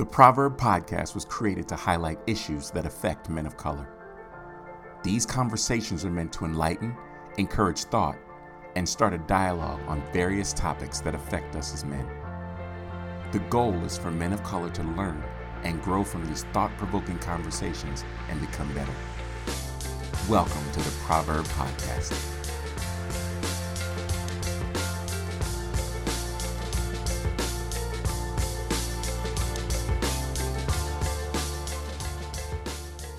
The Proverb Podcast was created to highlight issues that affect men of color. These conversations are meant to enlighten, encourage thought, and start a dialogue on various topics that affect us as men. The goal is for men of color to learn and grow from these thought provoking conversations and become better. Welcome to the Proverb Podcast.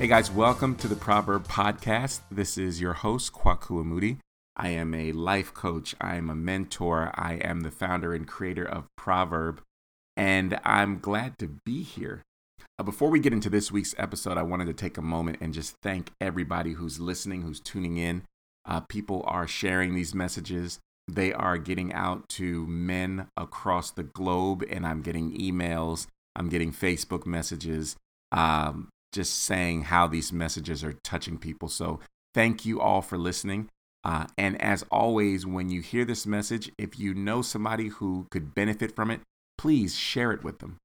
Hey guys, welcome to the Proverb Podcast. This is your host, Kwaku Amuti. I am a life coach, I am a mentor, I am the founder and creator of Proverb, and I'm glad to be here. Uh, before we get into this week's episode, I wanted to take a moment and just thank everybody who's listening, who's tuning in. Uh, people are sharing these messages. They are getting out to men across the globe, and I'm getting emails, I'm getting Facebook messages. Um, just saying how these messages are touching people. So thank you all for listening. Uh, and as always, when you hear this message, if you know somebody who could benefit from it, please share it with them.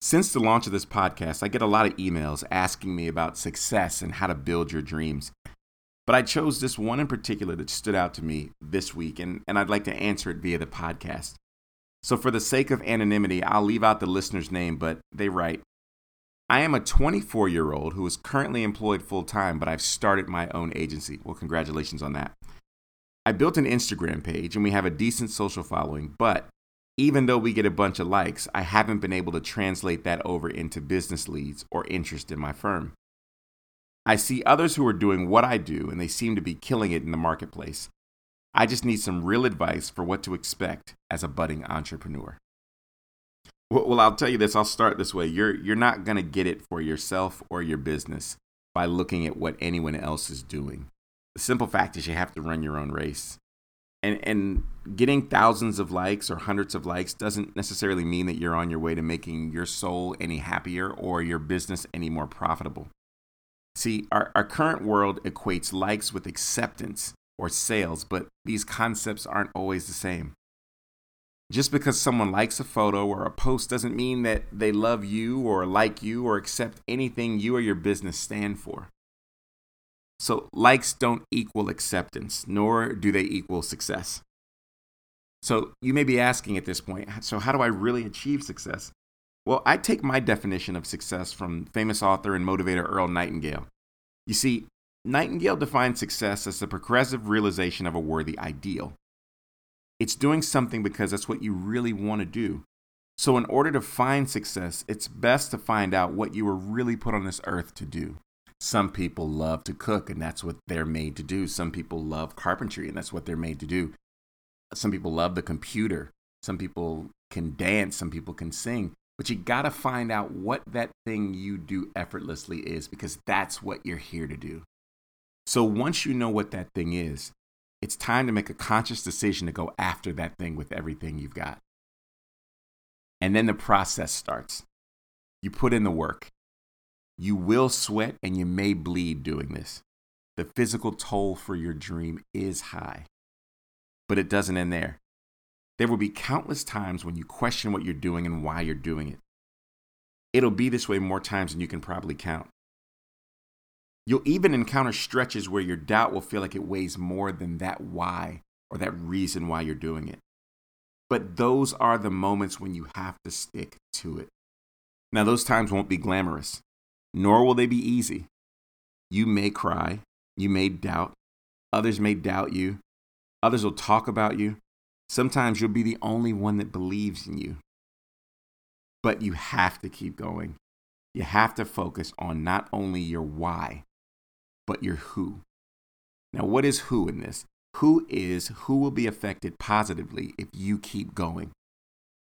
Since the launch of this podcast, I get a lot of emails asking me about success and how to build your dreams. But I chose this one in particular that stood out to me this week, and, and I'd like to answer it via the podcast. So, for the sake of anonymity, I'll leave out the listener's name, but they write I am a 24 year old who is currently employed full time, but I've started my own agency. Well, congratulations on that. I built an Instagram page and we have a decent social following, but even though we get a bunch of likes, I haven't been able to translate that over into business leads or interest in my firm. I see others who are doing what I do and they seem to be killing it in the marketplace. I just need some real advice for what to expect as a budding entrepreneur. Well, I'll tell you this. I'll start this way. You're you're not to get it for yourself or your business by looking at what anyone else is doing. The simple fact is you have to run your own race. And and getting thousands of likes or hundreds of likes doesn't necessarily mean that you're on your way to making your soul any happier or your business any more profitable. See, our, our current world equates likes with acceptance or sales, but these concepts aren't always the same. Just because someone likes a photo or a post doesn't mean that they love you or like you or accept anything you or your business stand for. So, likes don't equal acceptance, nor do they equal success. So, you may be asking at this point, so how do I really achieve success? Well, I take my definition of success from famous author and motivator Earl Nightingale. You see, Nightingale defines success as the progressive realization of a worthy ideal. It's doing something because that's what you really want to do. So, in order to find success, it's best to find out what you were really put on this earth to do. Some people love to cook, and that's what they're made to do. Some people love carpentry, and that's what they're made to do. Some people love the computer. Some people can dance. Some people can sing. But you got to find out what that thing you do effortlessly is because that's what you're here to do. So, once you know what that thing is, it's time to make a conscious decision to go after that thing with everything you've got. And then the process starts. You put in the work. You will sweat and you may bleed doing this. The physical toll for your dream is high. But it doesn't end there. There will be countless times when you question what you're doing and why you're doing it. It'll be this way more times than you can probably count. You'll even encounter stretches where your doubt will feel like it weighs more than that why or that reason why you're doing it. But those are the moments when you have to stick to it. Now, those times won't be glamorous, nor will they be easy. You may cry, you may doubt, others may doubt you, others will talk about you. Sometimes you'll be the only one that believes in you. But you have to keep going. You have to focus on not only your why, but your who. Now, what is who in this? Who is who will be affected positively if you keep going?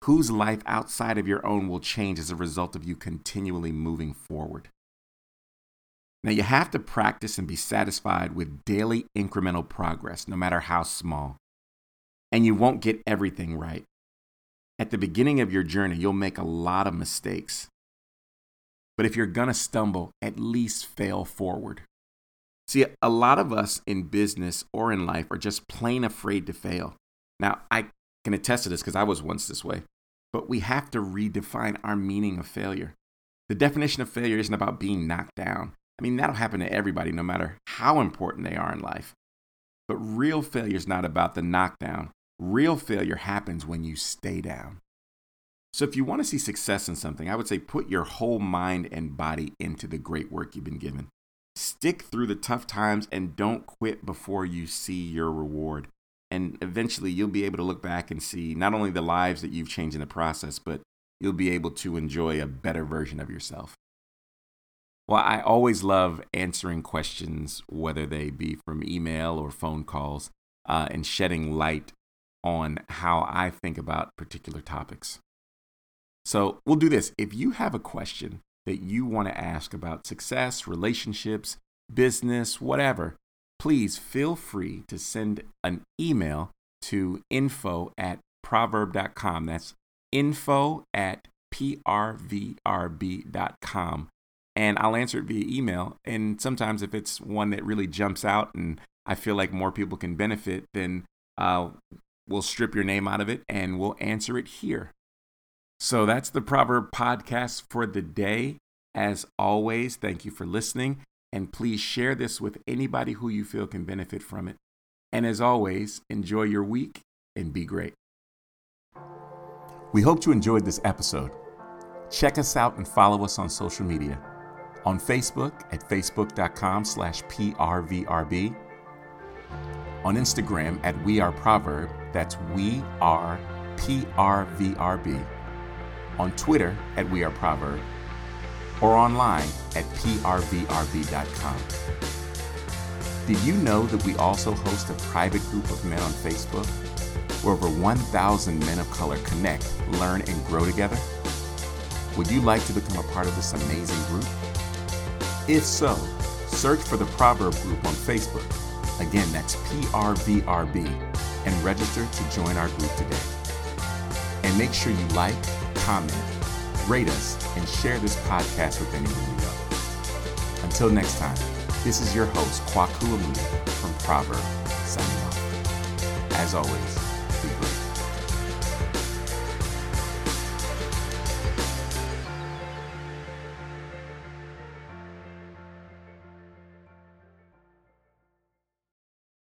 Whose life outside of your own will change as a result of you continually moving forward? Now, you have to practice and be satisfied with daily incremental progress, no matter how small. And you won't get everything right. At the beginning of your journey, you'll make a lot of mistakes. But if you're to stumble, at least fail forward. See, a lot of us in business or in life are just plain afraid to fail. Now, I can attest to this because I was once this way. but we have to redefine our meaning of failure. The definition of failure isn't about being knocked down. I mean, that'll happen to everybody, no matter how important they are in life. But real failure is not about the knockdown. Real failure happens when you stay down. So, if you want to see success in something, I would say put your whole mind and body into the great work you've been given. Stick through the tough times and don't quit before you see your reward. And eventually, you'll be able to look back and see not only the lives that you've changed in the process, but you'll be able to enjoy a better version of yourself. Well, I always love answering questions, whether they be from email or phone calls, uh, and shedding light on how I think about particular topics. So we'll do this. If you have a question that you want to ask about success, relationships, business, whatever, please feel free to send an email to info at proverb.com. That's info at prvrb.com. And I'll answer it via email. And sometimes, if it's one that really jumps out and I feel like more people can benefit, then uh, we'll strip your name out of it and we'll answer it here. So that's the Proverb podcast for the day. As always, thank you for listening. And please share this with anybody who you feel can benefit from it. And as always, enjoy your week and be great. We hope you enjoyed this episode. Check us out and follow us on social media. On Facebook at facebook.com slash prvrb. On Instagram at We Are Proverb, that's We Are PRVRB. On Twitter at We Are Proverb or online at prvrb.com. Did you know that we also host a private group of men on Facebook where over 1,000 men of color connect, learn, and grow together? Would you like to become a part of this amazing group? If so, search for the Proverb Group on Facebook. Again, that's PRVRB, and register to join our group today. And make sure you like, comment, rate us, and share this podcast with anyone you know. Until next time, this is your host, Kwaku Amuti from Proverb, signing off. As always,